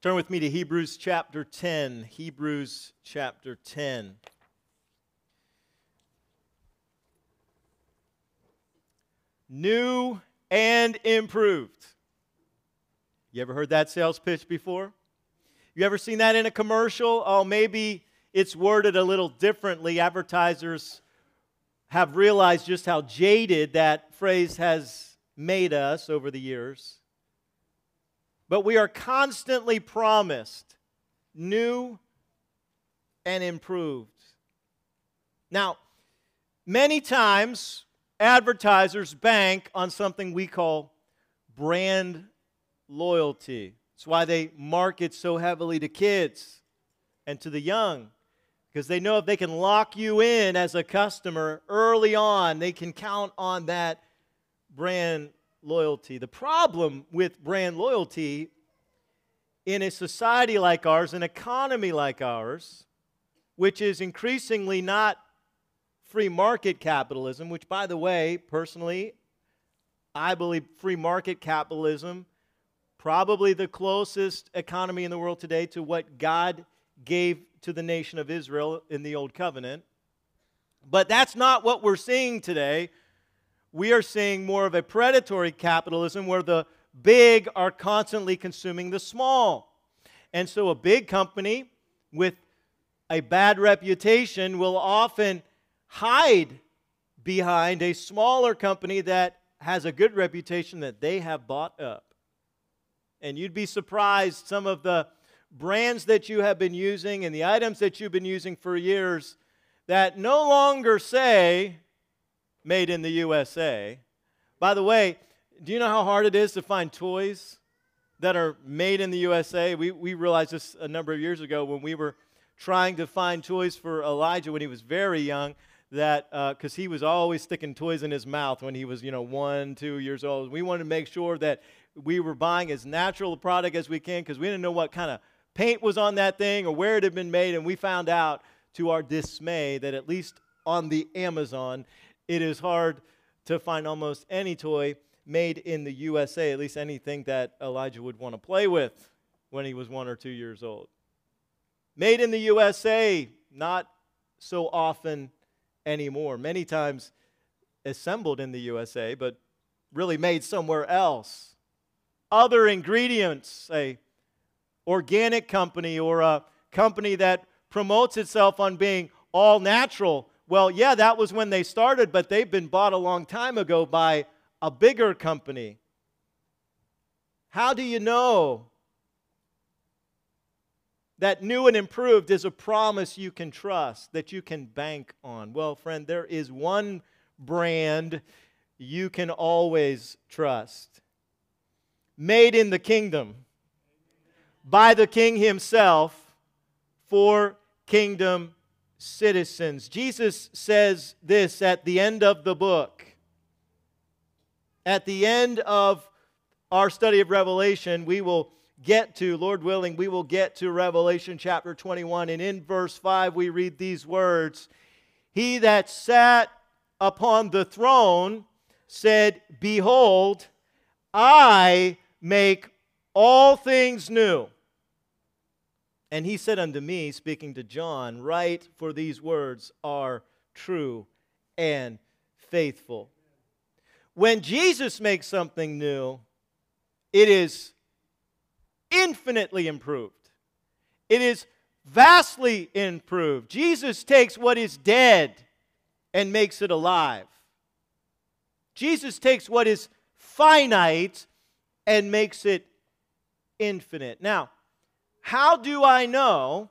Turn with me to Hebrews chapter 10. Hebrews chapter 10. New and improved. You ever heard that sales pitch before? You ever seen that in a commercial? Oh, maybe it's worded a little differently. Advertisers have realized just how jaded that phrase has made us over the years. But we are constantly promised new and improved. Now, many times advertisers bank on something we call brand loyalty. It's why they market so heavily to kids and to the young because they know if they can lock you in as a customer early on, they can count on that brand loyalty. The problem with brand loyalty in a society like ours, an economy like ours, which is increasingly not free market capitalism, which, by the way, personally, I believe free market capitalism, probably the closest economy in the world today to what God gave to the nation of Israel in the Old Covenant. But that's not what we're seeing today. We are seeing more of a predatory capitalism where the big are constantly consuming the small. And so a big company with a bad reputation will often hide behind a smaller company that has a good reputation that they have bought up. And you'd be surprised some of the brands that you have been using and the items that you've been using for years that no longer say made in the USA. By the way, do you know how hard it is to find toys that are made in the USA? We, we realized this a number of years ago when we were trying to find toys for Elijah when he was very young that because uh, he was always sticking toys in his mouth when he was you know one two years old. We wanted to make sure that we were buying as natural a product as we can because we didn't know what kind of paint was on that thing or where it had been made and we found out to our dismay that at least on the amazon it is hard to find almost any toy made in the usa at least anything that elijah would want to play with when he was one or two years old. Made in the usa not so often anymore. Many times assembled in the USA, but really made somewhere else. Other ingredients, a organic company or a company that promotes itself on being all natural. Well, yeah, that was when they started, but they've been bought a long time ago by a bigger company. How do you know that new and improved is a promise you can trust, that you can bank on. Well, friend, there is one brand you can always trust. Made in the kingdom by the king himself for kingdom citizens. Jesus says this at the end of the book. At the end of our study of Revelation, we will get to, Lord willing, we will get to Revelation chapter 21. And in verse 5, we read these words He that sat upon the throne said, Behold, I make all things new. And he said unto me, speaking to John, Write, for these words are true and faithful. When Jesus makes something new, it is infinitely improved. It is vastly improved. Jesus takes what is dead and makes it alive. Jesus takes what is finite and makes it infinite. Now, how do I know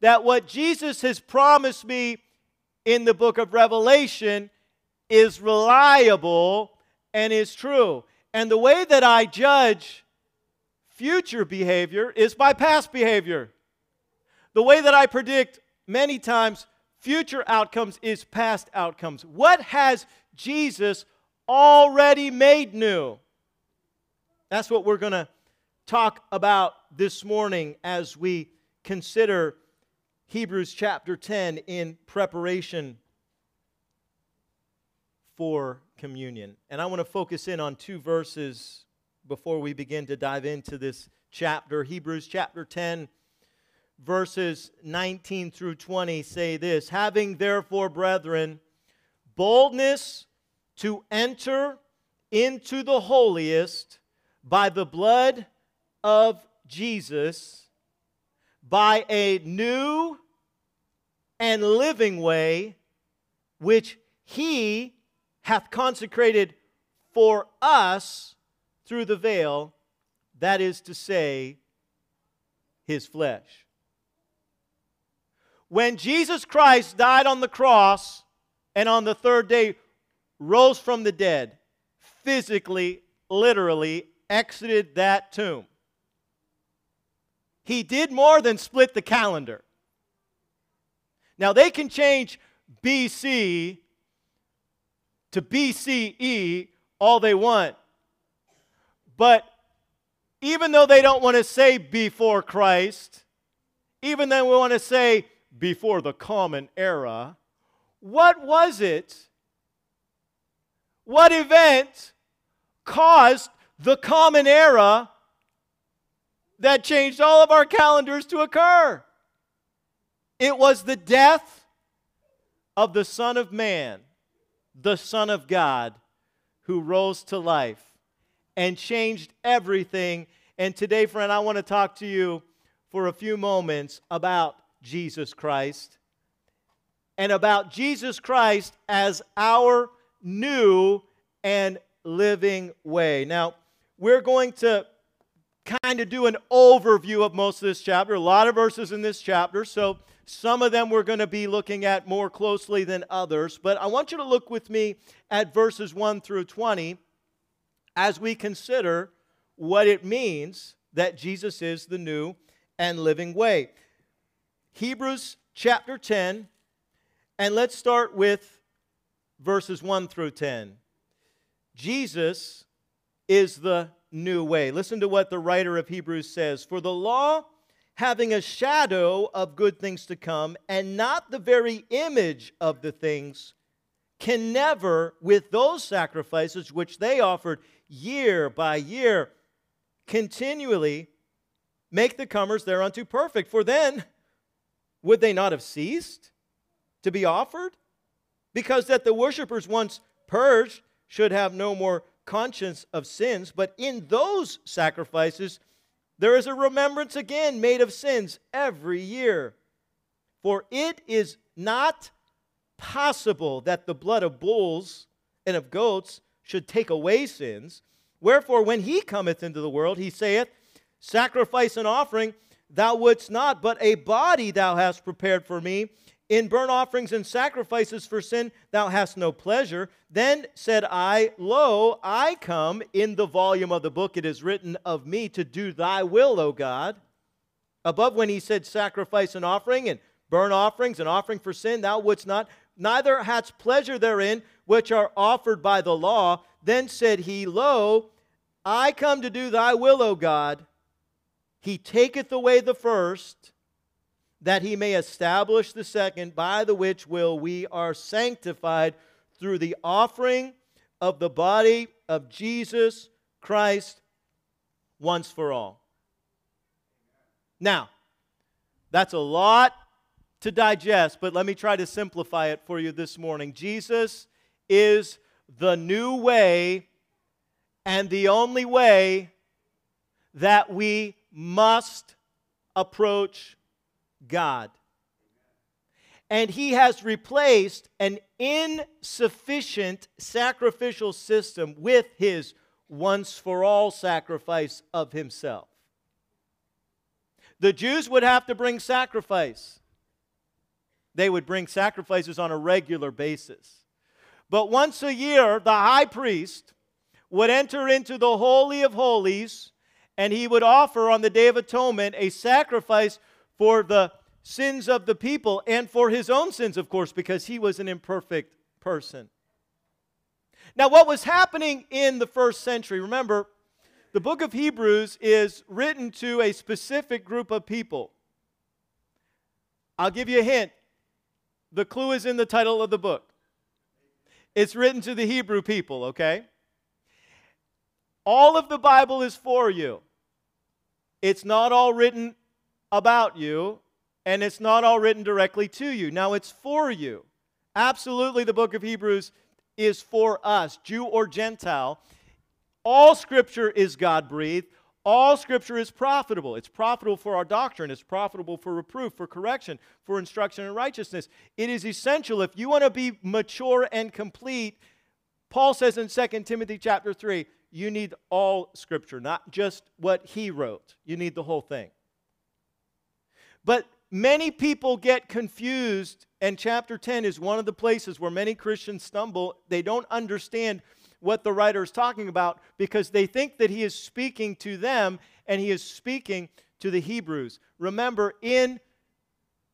that what Jesus has promised me in the book of Revelation is reliable and is true? And the way that I judge future behavior is by past behavior. The way that I predict many times future outcomes is past outcomes. What has Jesus already made new? That's what we're going to talk about this morning as we consider Hebrews chapter 10 in preparation for communion. And I want to focus in on two verses before we begin to dive into this chapter. Hebrews chapter 10 verses 19 through 20 say this Having therefore, brethren, boldness to enter into the holiest by the blood of Jesus, by a new and living way, which he hath consecrated for us through the veil, that is to say, his flesh. When Jesus Christ died on the cross and on the third day rose from the dead, physically, literally exited that tomb, he did more than split the calendar. Now, they can change BC to BCE all they want, but even though they don't want to say before Christ, even though we want to say before the common era, what was it? What event caused the common era that changed all of our calendars to occur? It was the death of the Son of Man, the Son of God, who rose to life and changed everything. And today, friend, I want to talk to you for a few moments about Jesus Christ and about Jesus Christ as our new and living way. Now, we're going to kind of do an overview of most of this chapter, a lot of verses in this chapter, so some of them we're going to be looking at more closely than others. But I want you to look with me at verses 1 through 20 as we consider what it means that Jesus is the new and living way. Hebrews chapter 10, and let's start with verses 1 through 10. Jesus is the new way. Listen to what the writer of Hebrews says For the law, having a shadow of good things to come, and not the very image of the things, can never, with those sacrifices which they offered year by year, continually make the comers thereunto perfect. For then, would they not have ceased to be offered? Because that the worshippers once purged should have no more conscience of sins, but in those sacrifices there is a remembrance again made of sins every year. For it is not possible that the blood of bulls and of goats should take away sins. Wherefore, when he cometh into the world, he saith, Sacrifice and offering thou wouldst not, but a body thou hast prepared for me. In burnt offerings and sacrifices for sin thou hast no pleasure. Then said I, Lo, I come. In the volume of the book it is written of me to do thy will, O God. Above when he said sacrifice and offering and burnt offerings and offering for sin, thou wouldst not, neither hadst pleasure therein, which are offered by the law. Then said he, Lo, I come to do thy will, O God. He taketh away the first, that he may establish the second, by the which will we are sanctified through the offering of the body of Jesus Christ once for all. Now, that's a lot to digest, but let me try to simplify it for you this morning. Jesus is the new way and the only way that we must approach God. and he has replaced an insufficient sacrificial system with his once for all sacrifice of himself. The Jews would have to bring sacrifice. They would bring sacrifices on a regular basis. But once a year, the high priest would enter into the Holy of Holies and he would offer on the Day of Atonement a sacrifice for the sins of the people and for his own sins, of course, because he was an imperfect person. Now, what was happening in the first century, remember, the book of Hebrews is written to a specific group of people. I'll give you a hint. The clue is in the title of the book. It's written to the Hebrew people, okay? All of the Bible is for you. It's not all written about you, and it's not all written directly to you. Now, it's for you. Absolutely, the book of Hebrews is for us, Jew or Gentile. All scripture is God breathed. All scripture is profitable. It's profitable for our doctrine, it's profitable for reproof, for correction, for instruction in righteousness. It is essential if you want to be mature and complete. Paul says in 2 Timothy chapter 3, you need all scripture, not just what he wrote. You need the whole thing. But many people get confused, and chapter 10 is one of the places where many Christians stumble. They don't understand what the writer is talking about because they think that he is speaking to them and he is speaking to the Hebrews. Remember, in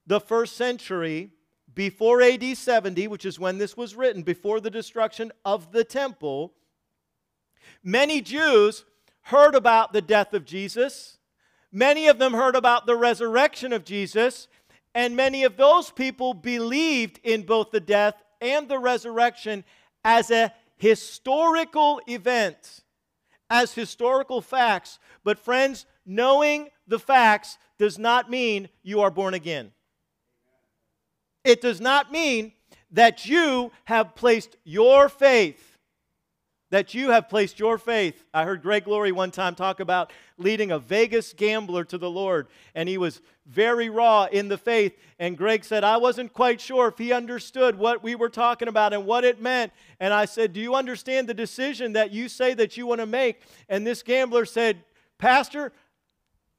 the first century, before AD 70, which is when this was written, before the destruction of the temple, many Jews heard about the death of Jesus. Many of them heard about the resurrection of Jesus. And many of those people believed in both the death and the resurrection as a historical event, as historical facts. But, friends, knowing the facts does not mean you are born again. It does not mean that you have placed your faith that you have placed your faith. I heard Greg Laurie one time talk about leading a Vegas gambler to the Lord, and he was very raw in the faith. And Greg said, I wasn't quite sure if he understood what we were talking about and what it meant. And I said, Do you understand the decision that you say that you want to make? And this gambler said, Pastor,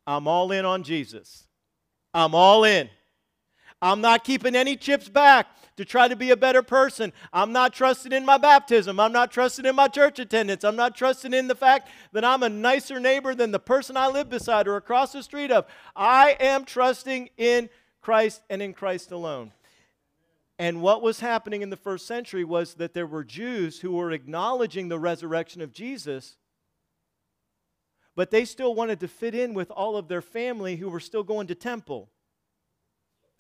I'm all in on Jesus. I'm all in. I'm not keeping any chips back to try to be a better person. I'm not trusting in my baptism. I'm not trusting in my church attendance. I'm not trusting in the fact that I'm a nicer neighbor than the person I live beside or across the street of. I am trusting in Christ and in Christ alone. And what was happening in the first century was that there were Jews who were acknowledging the resurrection of Jesus, but they still wanted to fit in with all of their family who were still going to temple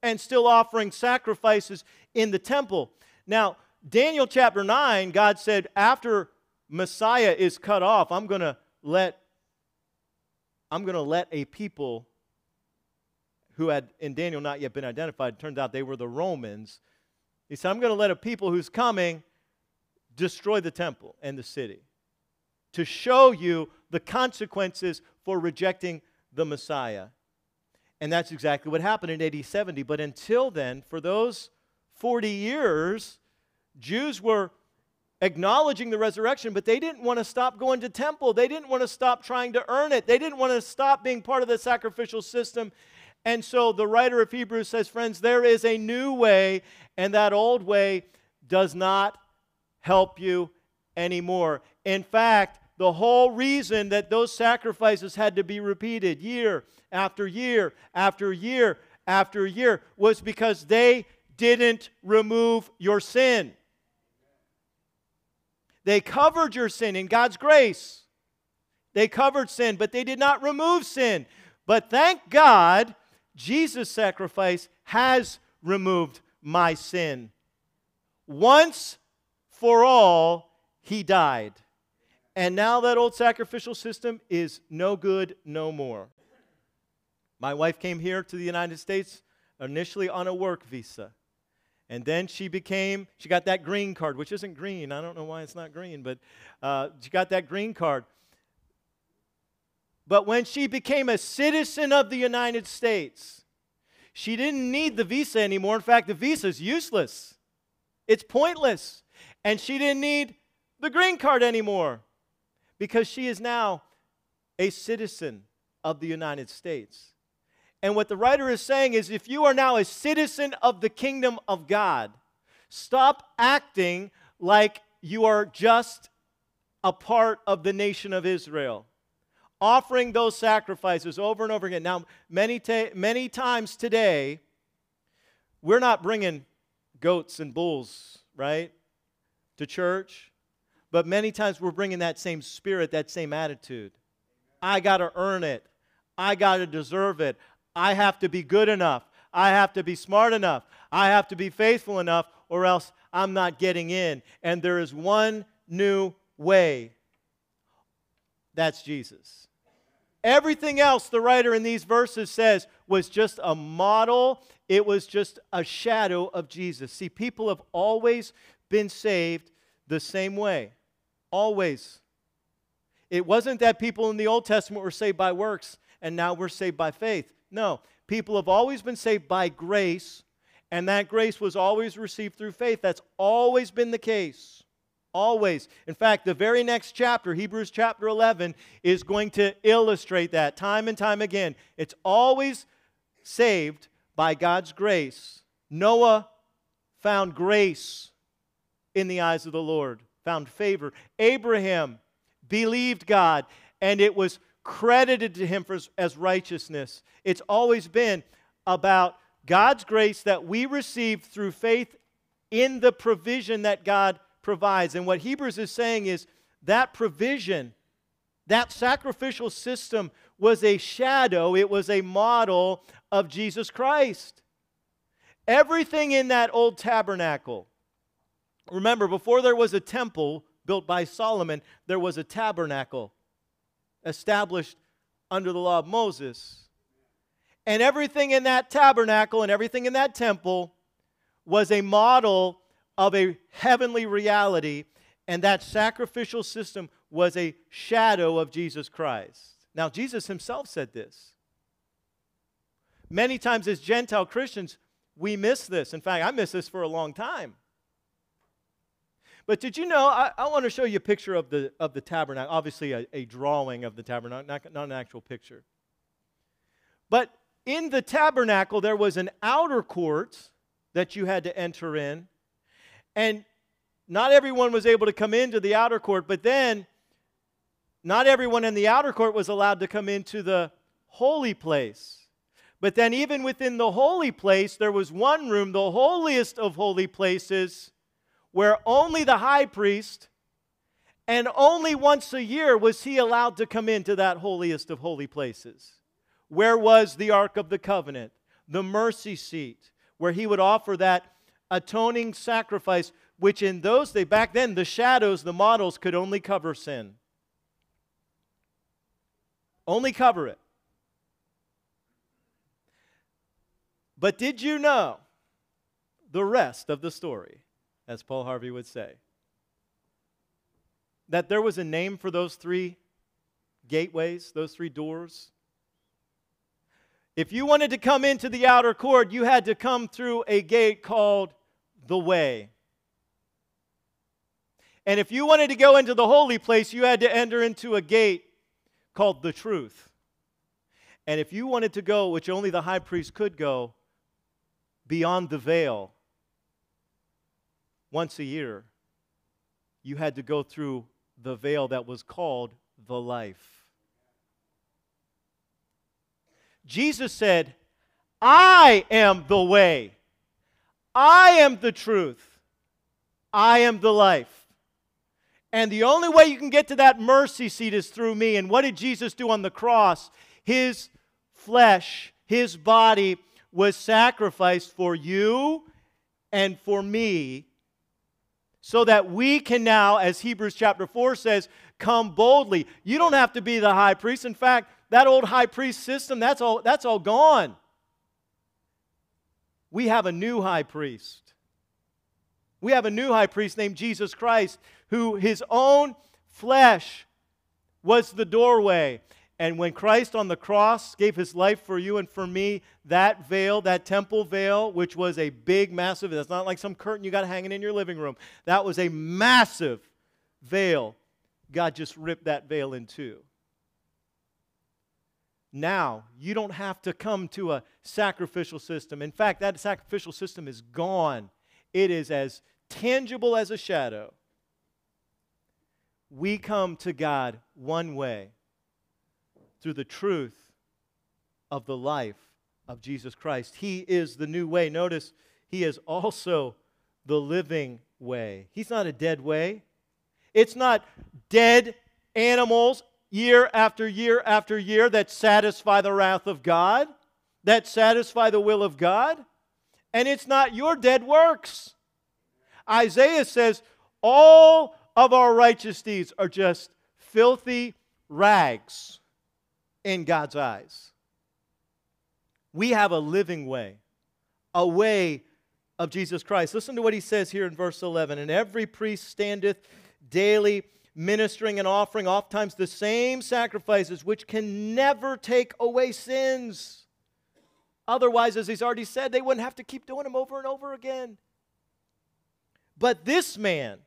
and still offering sacrifices in the temple. Now, Daniel chapter 9, God said, after Messiah is cut off, I'm going to let I'm going to let a people who had in Daniel not yet been identified, turned out they were the Romans. He said, I'm going to let a people who's coming destroy the temple and the city to show you the consequences for rejecting the Messiah. And that's exactly what happened in AD 70. But until then, for those 40 years, Jews were acknowledging the resurrection, but they didn't want to stop going to temple. They didn't want to stop trying to earn it. They didn't want to stop being part of the sacrificial system. And so the writer of Hebrews says, friends, there is a new way, and that old way does not help you anymore. In fact, the whole reason that those sacrifices had to be repeated year after year after year after year was because they didn't remove your sin. They covered your sin in God's grace. They covered sin, but they did not remove sin. But thank God, Jesus' sacrifice has removed my sin. Once for all, he died. And now that old sacrificial system is no good no more. My wife came here to the United States initially on a work visa. And then she became, she got that green card, which isn't green. I don't know why it's not green, but uh, she got that green card. But when she became a citizen of the United States, She didn't need the visa anymore. In fact, the visa is useless, it's pointless. And she didn't need the green card anymore because she is now a citizen of the United States. And what the writer is saying is if you are now a citizen of the kingdom of God, stop acting like you are just a part of the nation of Israel. Offering those sacrifices over and over again. Now, many, ta- many times today, we're not bringing goats and bulls, right, to church, but many times we're bringing that same spirit, that same attitude. I got to earn it. I got to deserve it. I have to be good enough. I have to be smart enough. I have to be faithful enough, or else I'm not getting in. And there is one new way that's Jesus. Everything else, the writer in these verses says, was just a model, it was just a shadow of Jesus. See, people have always been saved the same way. Always. It wasn't that people in the Old Testament were saved by works and now we're saved by faith. No, people have always been saved by grace, and that grace was always received through faith. That's always been the case. Always. In fact, the very next chapter, Hebrews chapter 11, is going to illustrate that time and time again. It's always saved by God's grace. Noah found grace in the eyes of the Lord, found favor. Abraham believed God, and it was credited to him for, as righteousness. It's always been about God's grace that we receive through faith in the provision that God provides. And what Hebrews is saying is that provision, that sacrificial system was a shadow, it was a model of Jesus Christ. Everything in that old tabernacle, remember, before there was a temple built by Solomon, there was a tabernacle established under the law of Moses. And everything in that tabernacle and everything in that temple was a model of a heavenly reality, and that sacrificial system was a shadow of Jesus Christ. Now, Jesus himself said this. Many times, as Gentile Christians, we miss this. In fact, I missed this for a long time. But did you know? I, I want to show you a picture of the, of the tabernacle. Obviously, a, a drawing of the tabernacle, not, not an actual picture. But in the tabernacle, there was an outer court that you had to enter in. And not everyone was able to come into the outer court, but then not everyone in the outer court was allowed to come into the holy place. But then, even within the holy place, there was one room, the holiest of holy places, where only the high priest and only once a year was he allowed to come into that holiest of holy places. Where was the Ark of the Covenant, the mercy seat, where he would offer that atoning sacrifice, which in those days, back then, the shadows, the models could only cover sin. Only cover it. But did you know the rest of the story? As Paul Harvey would say. That there was a name for those three gateways, those three doors. If you wanted to come into the outer court, you had to come through a gate called the way. And if you wanted to go into the holy place, you had to enter into a gate called the truth. And if you wanted to go, which only the high priest could go, beyond the veil, once a year, you had to go through the veil that was called the life. Jesus said, I am the way, I am the truth, I am the life. And the only way you can get to that mercy seat is through me. And what did Jesus do on the cross? His flesh, his body was sacrificed for you and for me so that we can now, as Hebrews chapter 4 says, come boldly. You don't have to be the high priest. In fact, that old high priest system, that's all, that's all gone. We have a new high priest. We have a new high priest named Jesus Christ, who his own flesh was the doorway. And when Christ on the cross gave his life for you and for me, that veil, that temple veil, which was a big, massive, that's not like some curtain you got hanging in your living room, that was a massive veil. God just ripped that veil in two. Now, you don't have to come to a sacrificial system. In fact, that sacrificial system is gone, it is as tangible as a shadow. We come to God one way through the truth of the life of Jesus Christ. He is the new way. Notice, He is also the living way. He's not a dead way. It's not dead animals year after year after year that satisfy the wrath of God, that satisfy the will of God. And it's not your dead works. Isaiah says, all of our righteous deeds are just filthy rags in God's eyes. We have a living way, a way of Jesus Christ. Listen to what he says here in verse 11. And every priest standeth daily ministering and offering oftentimes the same sacrifices which can never take away sins. Otherwise, as he's already said, they wouldn't have to keep doing them over and over again. But this man,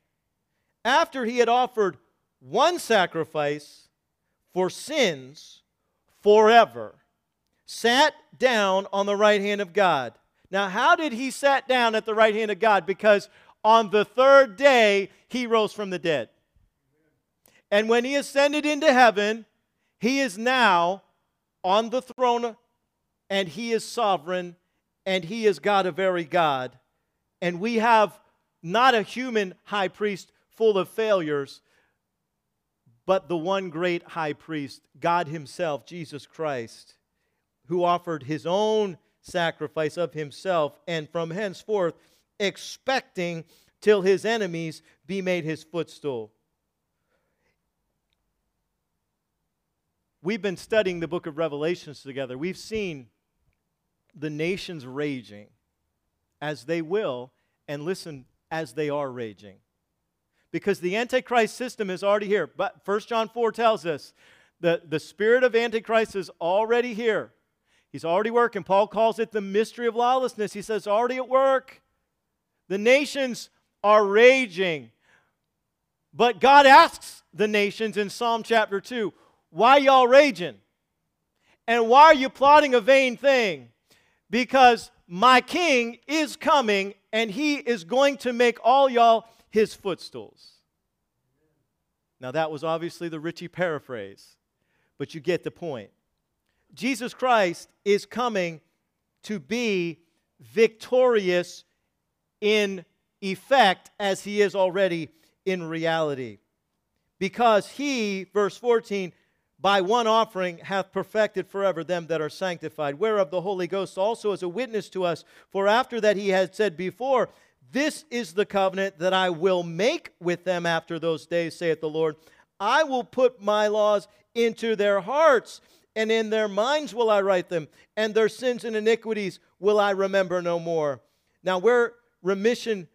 after he had offered one sacrifice for sins forever, sat down on the right hand of God. Now, how did he sat down at the right hand of God? Because on the third day he rose from the dead. And when he ascended into heaven, he is now on the throne and he is sovereign and he is God, a very God. And we have not a human high priest full of failures, but the one great high priest, God Himself, Jesus Christ, who offered His own sacrifice of Himself, and from henceforth expecting till His enemies be made His footstool. We've been studying the book of Revelations together. We've seen the nations raging as they will, and listen, as they are raging. Because the Antichrist system is already here. But 1 John 4 tells us the, the spirit of Antichrist is already here. He's already working. Paul calls it the mystery of lawlessness. He says, already at work. The nations are raging. But God asks the nations in Psalm chapter 2, why y'all raging? And why are you plotting a vain thing? Because my king is coming and he is going to make all y'all his footstools. Now, that was obviously the Ritchey paraphrase, but you get the point. Jesus Christ is coming to be victorious in effect as he is already in reality. Because he, verse 14, by one offering hath perfected forever them that are sanctified, whereof the Holy Ghost also is a witness to us. For after that he had said before, This is the covenant that I will make with them after those days, saith the Lord. I will put my laws into their hearts, and in their minds will I write them, and their sins and iniquities will I remember no more. Now, where remission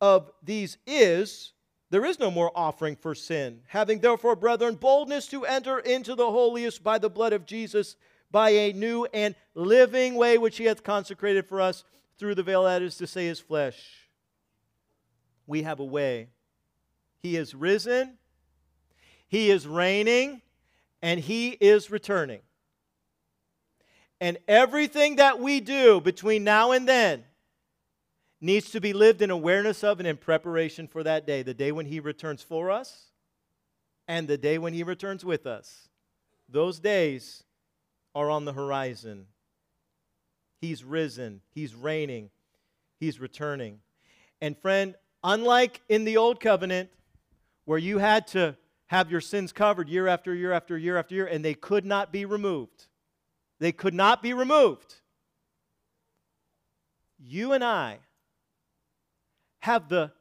of these is, there is no more offering for sin. Having therefore, brethren, boldness to enter into the holiest by the blood of Jesus, by a new and living way which he hath consecrated for us through the veil, that is to say, his flesh. We have a way. He is risen, he is reigning, and he is returning. And everything that we do between now and then needs to be lived in awareness of and in preparation for that day, the day when He returns for us and the day when He returns with us. Those days are on the horizon. He's risen, He's reigning, He's returning. And friend, unlike in the Old Covenant, where you had to have your sins covered year after year after year after year, and they could not be removed. They could not be removed. You and I have the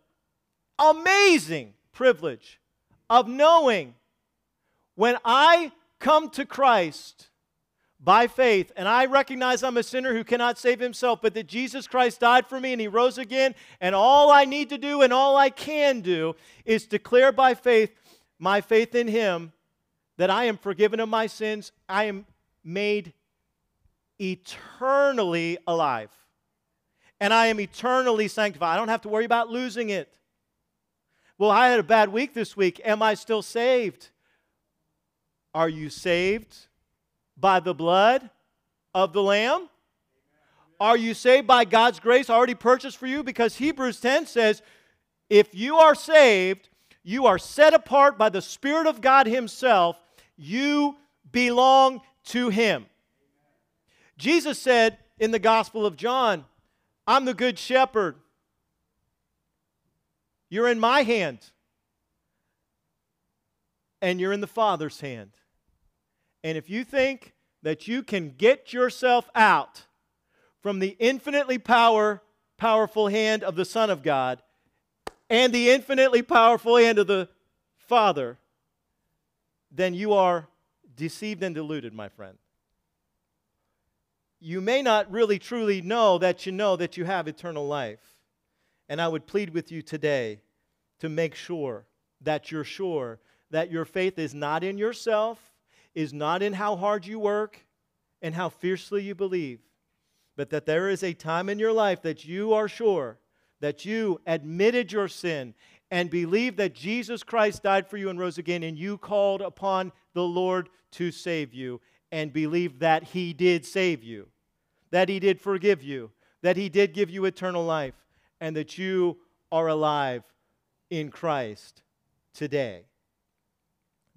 amazing privilege of knowing when I come to Christ by faith and I recognize I'm a sinner who cannot save himself, but that Jesus Christ died for me and he rose again, and all I need to do and all I can do is declare by faith my faith in him, that I am forgiven of my sins, I am made eternally alive. And I am eternally sanctified. I don't have to worry about losing it. Well, I had a bad week this week. Am I still saved? Are you saved by the blood of the Lamb? Are you saved by God's grace already purchased for you? Because Hebrews 10 says, if you are saved, you are set apart by the Spirit of God Himself. You belong to Him. Jesus said in the Gospel of John, I'm the good shepherd. You're in my hand, and you're in the Father's hand. And if you think that you can get yourself out from the infinitely power, powerful hand of the Son of God and the infinitely powerful hand of the Father, then you are deceived and deluded, my friend. You may not really truly know that you know that you have eternal life. And I would plead with you today to make sure that you're sure that your faith is not in yourself, is not in how hard you work and how fiercely you believe, but that there is a time in your life that you are sure that you admitted your sin and believed that Jesus Christ died for you and rose again, and you called upon the Lord to save you and believed that He did save you, that He did forgive you, that He did give you eternal life, and that you are alive in Christ today.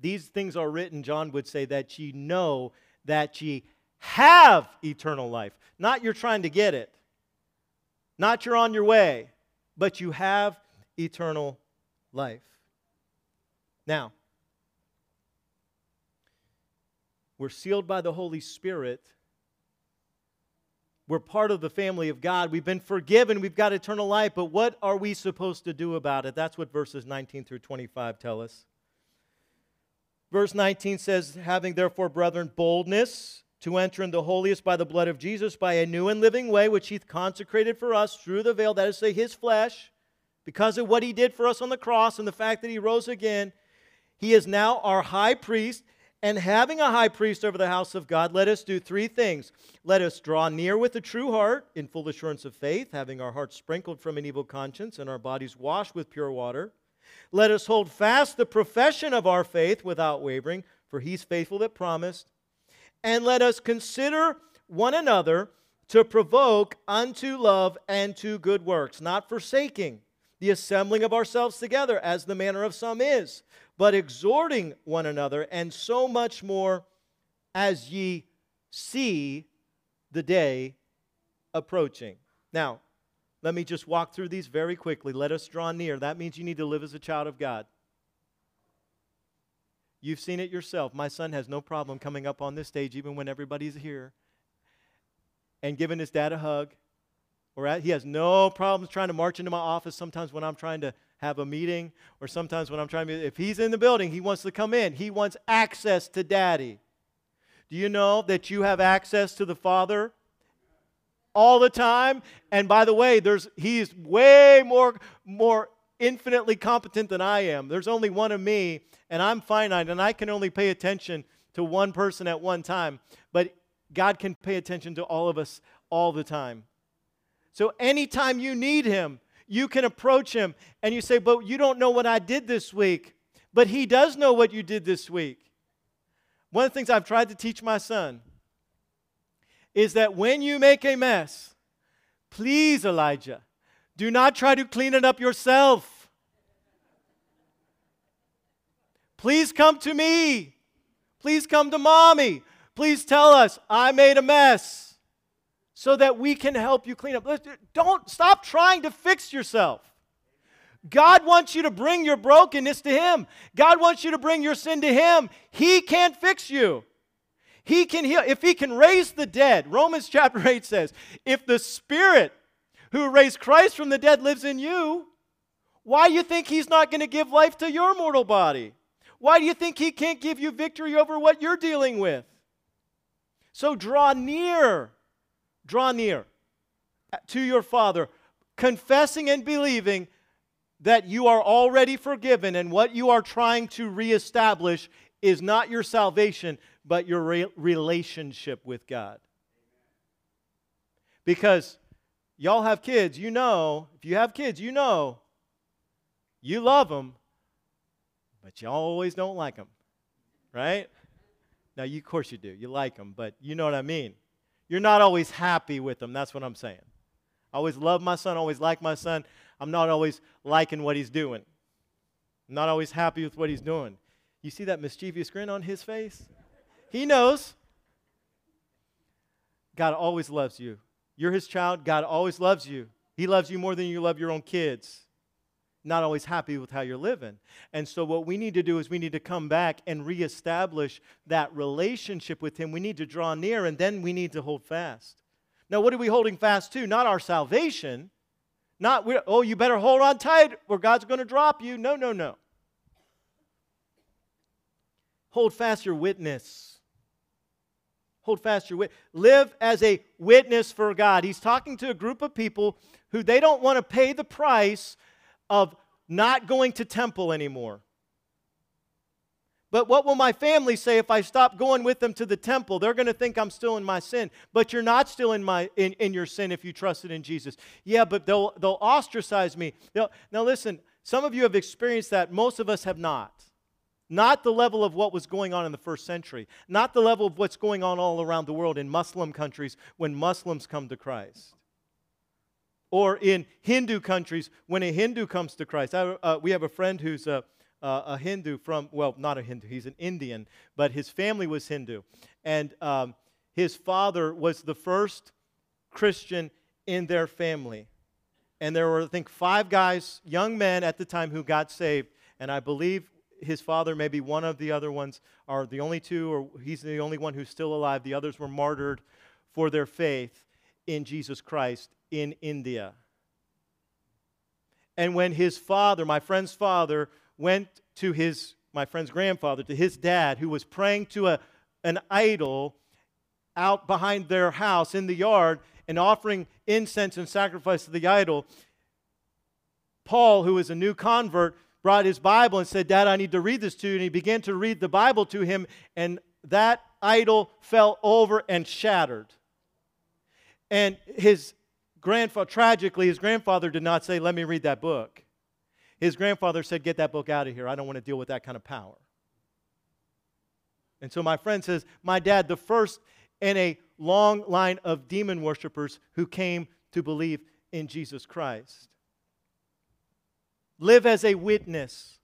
These things are written, John would say, that ye know that ye have eternal life. Not you're trying to get it, not you're on your way, but you have eternal life. Now, we're sealed by the Holy Spirit. We're part of the family of God. We've been forgiven. We've got eternal life. But what are we supposed to do about it? That's what verses 19 through 25 tell us. Verse 19 says, Having therefore, brethren, boldness to enter in the holiest by the blood of Jesus, by a new and living way, which he consecrated for us through the veil, that is say, his flesh, because of what he did for us on the cross and the fact that he rose again. He is now our high priest. And having a high priest over the house of God, let us do three things. Let us draw near with a true heart, in full assurance of faith, having our hearts sprinkled from an evil conscience and our bodies washed with pure water. Let us hold fast the profession of our faith without wavering, for he's faithful that promised. And let us consider one another to provoke unto love and to good works, not forsaking the assembling of ourselves together, as the manner of some is, but exhorting one another, and so much more as ye see the day approaching. Now, let me just walk through these very quickly. Let us draw near. That means you need to live as a child of God. You've seen it yourself. My son has no problem coming up on this stage, even when everybody's here, and giving his dad a hug. Or he has no problems trying to march into my office sometimes when I'm trying to have a meeting, or sometimes when I'm trying to, if he's in the building, he wants to come in. He wants access to daddy. Do you know that you have access to the Father all the time? And by the way, there's he's way more more infinitely competent than I am. There's only one of me, and I'm finite, and I can only pay attention to one person at one time. But God can pay attention to all of us all the time. So anytime you need Him, you can approach Him and you say, But you don't know what I did this week. But He does know what you did this week. One of the things I've tried to teach my son is that when you make a mess, please, Elijah, do not try to clean it up yourself. Please come to me. Please come to mommy. Please tell us, I made a mess so that we can help you clean up. Don't stop trying to fix yourself. God wants you to bring your brokenness to Him. God wants you to bring your sin to Him. He can't fix you. He can heal. If He can raise the dead, Romans chapter 8 says, if the Spirit who raised Christ from the dead lives in you, why do you think he's not going to give life to your mortal body? Why do you think he can't give you victory over what you're dealing with? So draw near, draw near to your Father, confessing and believing that you are already forgiven and what you are trying to reestablish is not your salvation, but your re- relationship with God. Because y'all have kids, you know, if you have kids, you know, you love them, but y'all always don't like them, right? Now, you, of course you do. You like them, but you know what I mean. You're not always happy with them. That's what I'm saying. I always love my son, always like my son. I'm not always liking what he's doing. I'm not always happy with what he's doing. You see that mischievous grin on his face? He knows. God always loves you. You're his child. God always loves you. He loves you more than you love your own kids. Not always happy with how you're living. And so, what we need to do is we need to come back and reestablish that relationship with him. We need to draw near, and then we need to hold fast. Now, what are we holding fast to? Not our salvation. Not, oh, you better hold on tight or God's going to drop you. No, no, no. Hold fast your witness hold fast your wit. Live as a witness for God. He's talking to a group of people who they don't want to pay the price of not going to temple anymore. But what will my family say if I stop going with them to the temple? They're going to think I'm still in my sin. But you're not still in, my, in, in your sin if you trusted in Jesus. Yeah, but they'll, they'll ostracize me. They'll, now, listen, some of you have experienced that, most of us have not. Not the level of what was going on in the first century, not the level of what's going on all around the world in Muslim countries when Muslims come to Christ. Or in Hindu countries when a Hindu comes to Christ. I, uh, we have a friend who's a, uh, a Hindu from, well, not a Hindu, he's an Indian, but his family was Hindu. And um, his father was the first Christian in their family. And there were, I think, five guys, young men at the time, who got saved. And I believe his father, maybe one of the other ones, are the only two, or he's the only one who's still alive. The others were martyred for their faith in Jesus Christ in India. And when his father, my friend's father, went to his, my friend's grandfather, to his dad, who was praying to a, an idol out behind their house in the yard and offering incense and sacrifice to the idol, Paul, who is a new convert, brought his Bible and said, Dad, I need to read this to you. And he began to read the Bible to him, and that idol fell over and shattered. And his grandfather, tragically, his grandfather did not say, Let me read that book. His grandfather said, Get that book out of here. I don't want to deal with that kind of power. And so my friend says, My dad, the first in a long line of demon worshippers who came to believe in Jesus Christ. Live as a witness.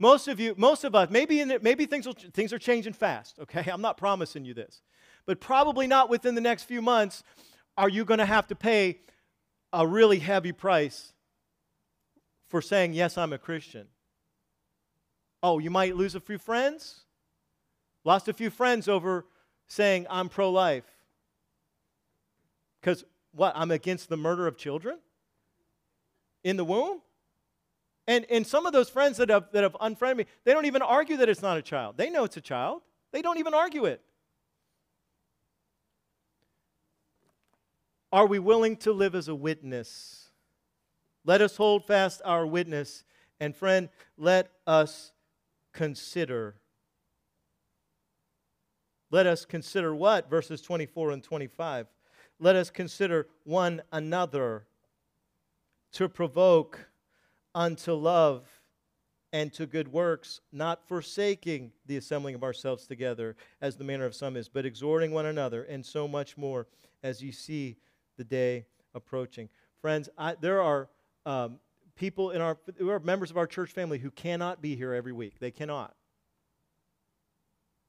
Most of you, most of us, maybe, in maybe things, will, things are changing fast, okay? I'm not promising you this. But probably not within the next few months are you going to have to pay a really heavy price for saying, Yes, I'm a Christian. Oh, you might lose a few friends? Lost a few friends over saying, I'm pro life. Because what? I'm against the murder of children? In the womb. And, and some of those friends that have, that have unfriended me, they don't even argue that it's not a child. They know it's a child, they don't even argue it. Are we willing to live as a witness? Let us hold fast our witness. And friend, let us consider. Let us consider what? Verses 24 and 25. Let us consider one another to provoke unto love and to good works, not forsaking the assembling of ourselves together, as the manner of some is, but exhorting one another, and so much more as you see the day approaching. Friends, I, there are um, people in our, who are members of our church family who cannot be here every week. They cannot.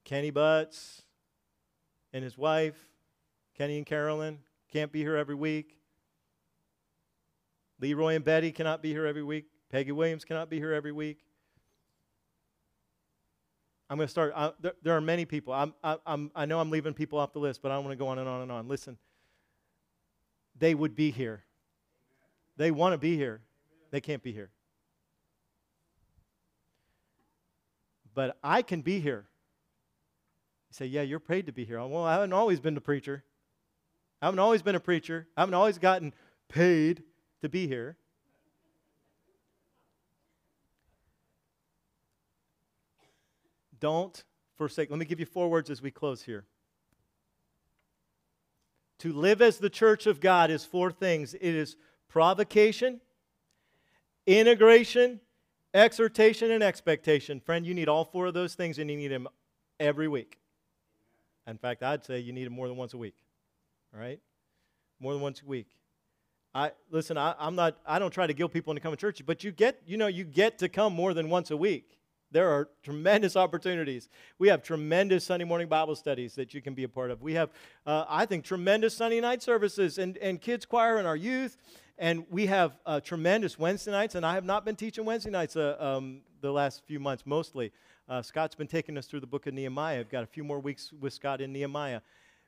Kenny Butts and his wife, Kenny and Carolyn, can't be here every week. Leroy and Betty cannot be here every week. Peggy Williams cannot be here every week. I'm going to start. I, there, there, are many people. I'm, I, I'm, I know I'm leaving people off the list, but I want to go on and on and on. Listen, they would be here. They want to be here. They can't be here. But I can be here. You say, Yeah, you're paid to be here. Well, I haven't always been a preacher. I haven't always been a preacher. I haven't always gotten paid to be here. don't forsake. Let me give you four words as we close here. To live as the church of God is four things it is provocation, integration, exhortation, and expectation. Friend, you need all four of those things, and you need them every week. In fact, I'd say you need them more than once a week. All right? More than once a week. I listen, I, I'm not I don't try to guilt people into coming to church, but you get, you know, you get to come more than once a week. There are tremendous opportunities. We have tremendous Sunday morning Bible studies that you can be a part of. We have, uh, I think, tremendous Sunday night services and, and kids choir and our youth. And we have uh, tremendous Wednesday nights. And I have not been teaching Wednesday nights uh, um, the last few months, mostly. Uh, Scott's been taking us through the book of Nehemiah. I've got a few more weeks with Scott in Nehemiah.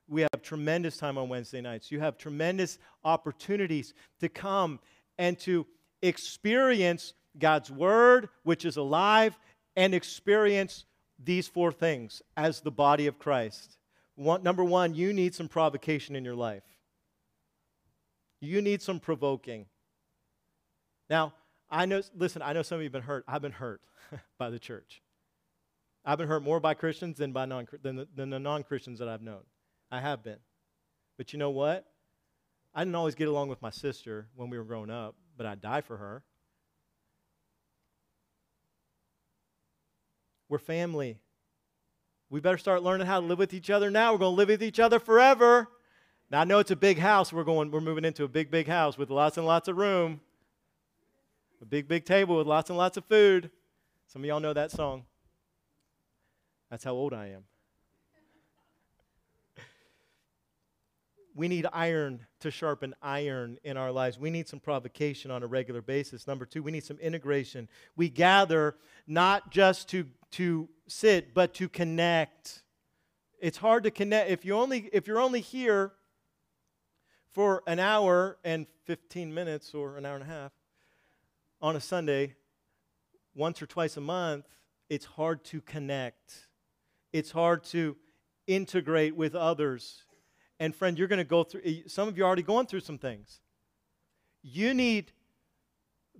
We have tremendous time on Wednesday nights. You have tremendous opportunities to come and to experience God's Word, which is alive, and experience these four things as the body of Christ. One, number one, you need some provocation in your life. You need some provoking. Now, I know, listen, I know some of you have been hurt. I've been hurt by the church. I've been hurt more by Christians than, by non, than, the, than the non Christians that I've known. I have been. But you know what? I didn't always get along with my sister when we were growing up, but I'd die for her. We're family. We better start learning how to live with each other now. We're going to live with each other forever. Now I know it's a big house. We're going we're moving into a big big house with lots and lots of room. A big big table with lots and lots of food. Some of y'all know that song. That's how old I am. We need iron to sharpen iron in our lives. We need some provocation on a regular basis. Number two, we need some integration. We gather not just to, to sit, but to connect. It's hard to connect. If, you only, if you're only here for an hour and 15 minutes or an hour and a half on a Sunday, once or twice a month, it's hard to connect. It's hard to integrate with others. And friend, you're going to go through, eh, some of you are already going through some things. You need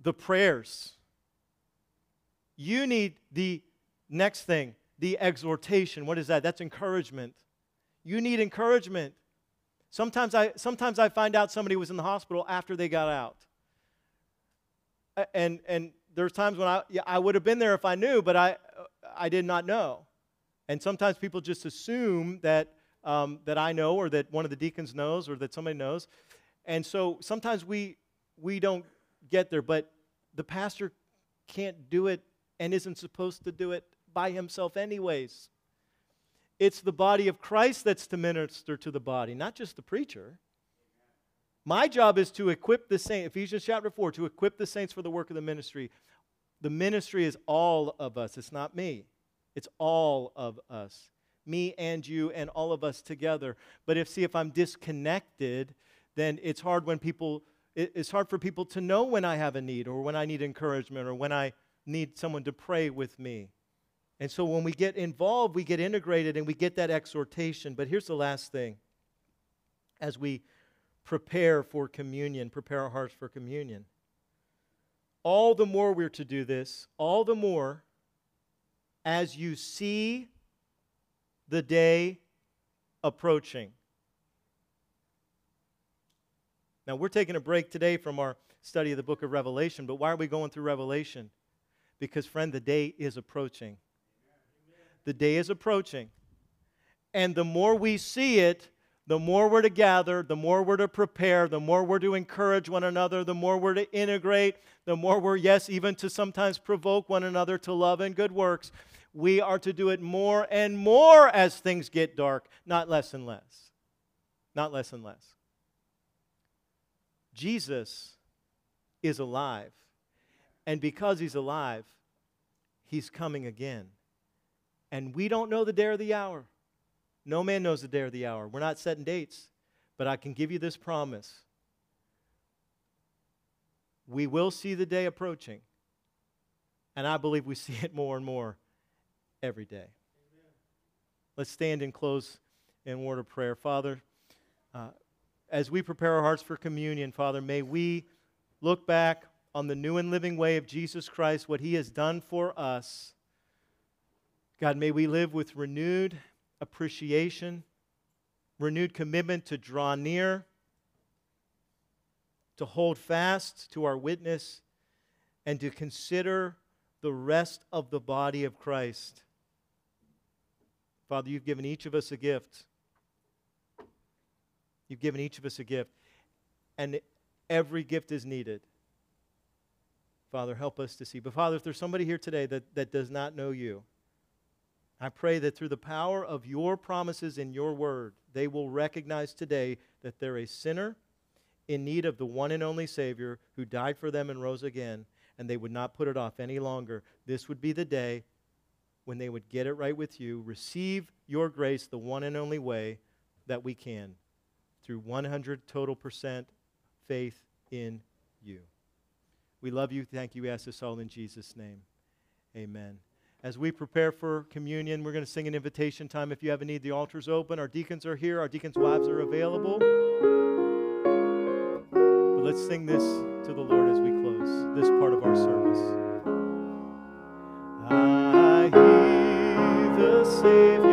the prayers. You need the next thing, the exhortation. What is that? That's encouragement. You need encouragement. Sometimes I, sometimes I find out somebody was in the hospital after they got out. And, and there's times when I, yeah, I would have been there if I knew, but I, I did not know. And sometimes people just assume that, um, that I know or that one of the deacons knows or that somebody knows. And so sometimes we, we don't get there, but the pastor can't do it and isn't supposed to do it by himself, anyways. It's the body of Christ that's to minister to the body, not just the preacher. My job is to equip the saints, Ephesians chapter 4, to equip the saints for the work of the ministry. The ministry is all of us, it's not me. It's all of us. Me and you and all of us together. But if, see, if I'm disconnected, then it's hard when people, it's hard for people to know when I have a need or when I need encouragement or when I need someone to pray with me. And so when we get involved, we get integrated and we get that exhortation. But here's the last thing as we prepare for communion, prepare our hearts for communion. All the more we're to do this, all the more as you see the day approaching. Now, we're taking a break today from our study of the book of Revelation, but why are we going through Revelation? Because, friend, the day is approaching the day is approaching. And the more we see it, the more we're to gather, the more we're to prepare, the more we're to encourage one another, the more we're to integrate, the more we're, yes, even to sometimes provoke one another to love and good works. We are to do it more and more as things get dark, not less and less. Not less and less. Jesus is alive. And because he's alive, he's coming again. And we don't know the day or the hour. No man knows the day or the hour. We're not setting dates, but I can give you this promise. We will see the day approaching. And I believe we see it more and more every day. Amen. Let's stand and close in word of prayer. Father, uh, as we prepare our hearts for communion, Father, may we look back on the new and living way of Jesus Christ, what he has done for us God, may we live with renewed appreciation, renewed commitment to draw near, to hold fast to our witness, and to consider the rest of the body of Christ. Father, you've given each of us a gift. You've given each of us a gift. And every gift is needed. Father, help us to see. But Father, if there's somebody here today that, that does not know you, I pray that through the power of your promises in your word, they will recognize today that they're a sinner in need of the one and only Savior who died for them and rose again, and they would not put it off any longer. This would be the day when they would get it right with you, receive your grace the one and only way that we can through 100 total percent faith in you. We love you. Thank you. We ask this all in Jesus' name. Amen. As we prepare for communion, we're going to sing an invitation time. If you have a need, the altar's open. Our deacons are here, our deacons' wives are available. But let's sing this to the Lord as we close this part of our service. Savior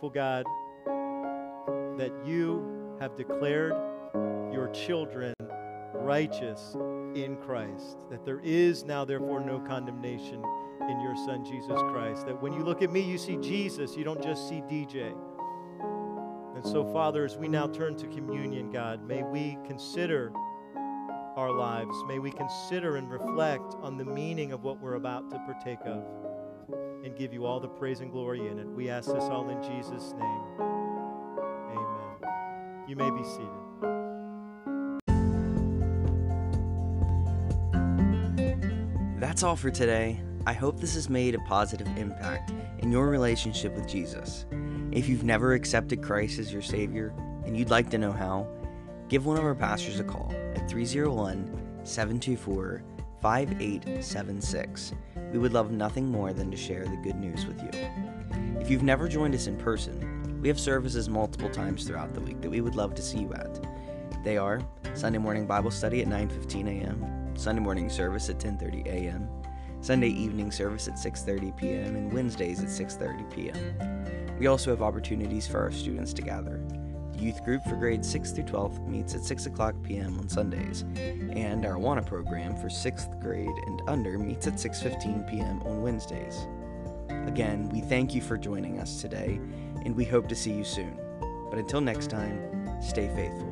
thankful, God, that you have declared your children righteous in Christ. That there is now, therefore, no condemnation in your Son, Jesus Christ. That when you look at me, you see Jesus, you don't just see DJ. And so, Father, as we now turn to communion, God, may we consider our lives. May we consider and reflect on the meaning of what we're about to partake of and give you all the praise and glory in it. We ask this all in Jesus' name. Amen. You may be seated. That's all for today. I hope this has made a positive impact in your relationship with Jesus. If you've never accepted Christ as your Savior and you'd like to know how, give one of our pastors a call at 301 724 5876. We would love nothing more than to share the good news with you. If you've never joined us in person, we have services multiple times throughout the week that we would love to see you at. They are Sunday morning Bible study at 9:15 a.m., Sunday morning service at 10:30 a.m., Sunday evening service at 6:30 p.m., and Wednesdays at 6:30 p.m. We also have opportunities for our students to gather youth group for grades 6 through 12 meets at 6 o'clock p.m. on Sundays, and our AWANA program for 6th grade and under meets at 6.15 p.m. on Wednesdays. Again, we thank you for joining us today, and we hope to see you soon. But until next time, stay faithful.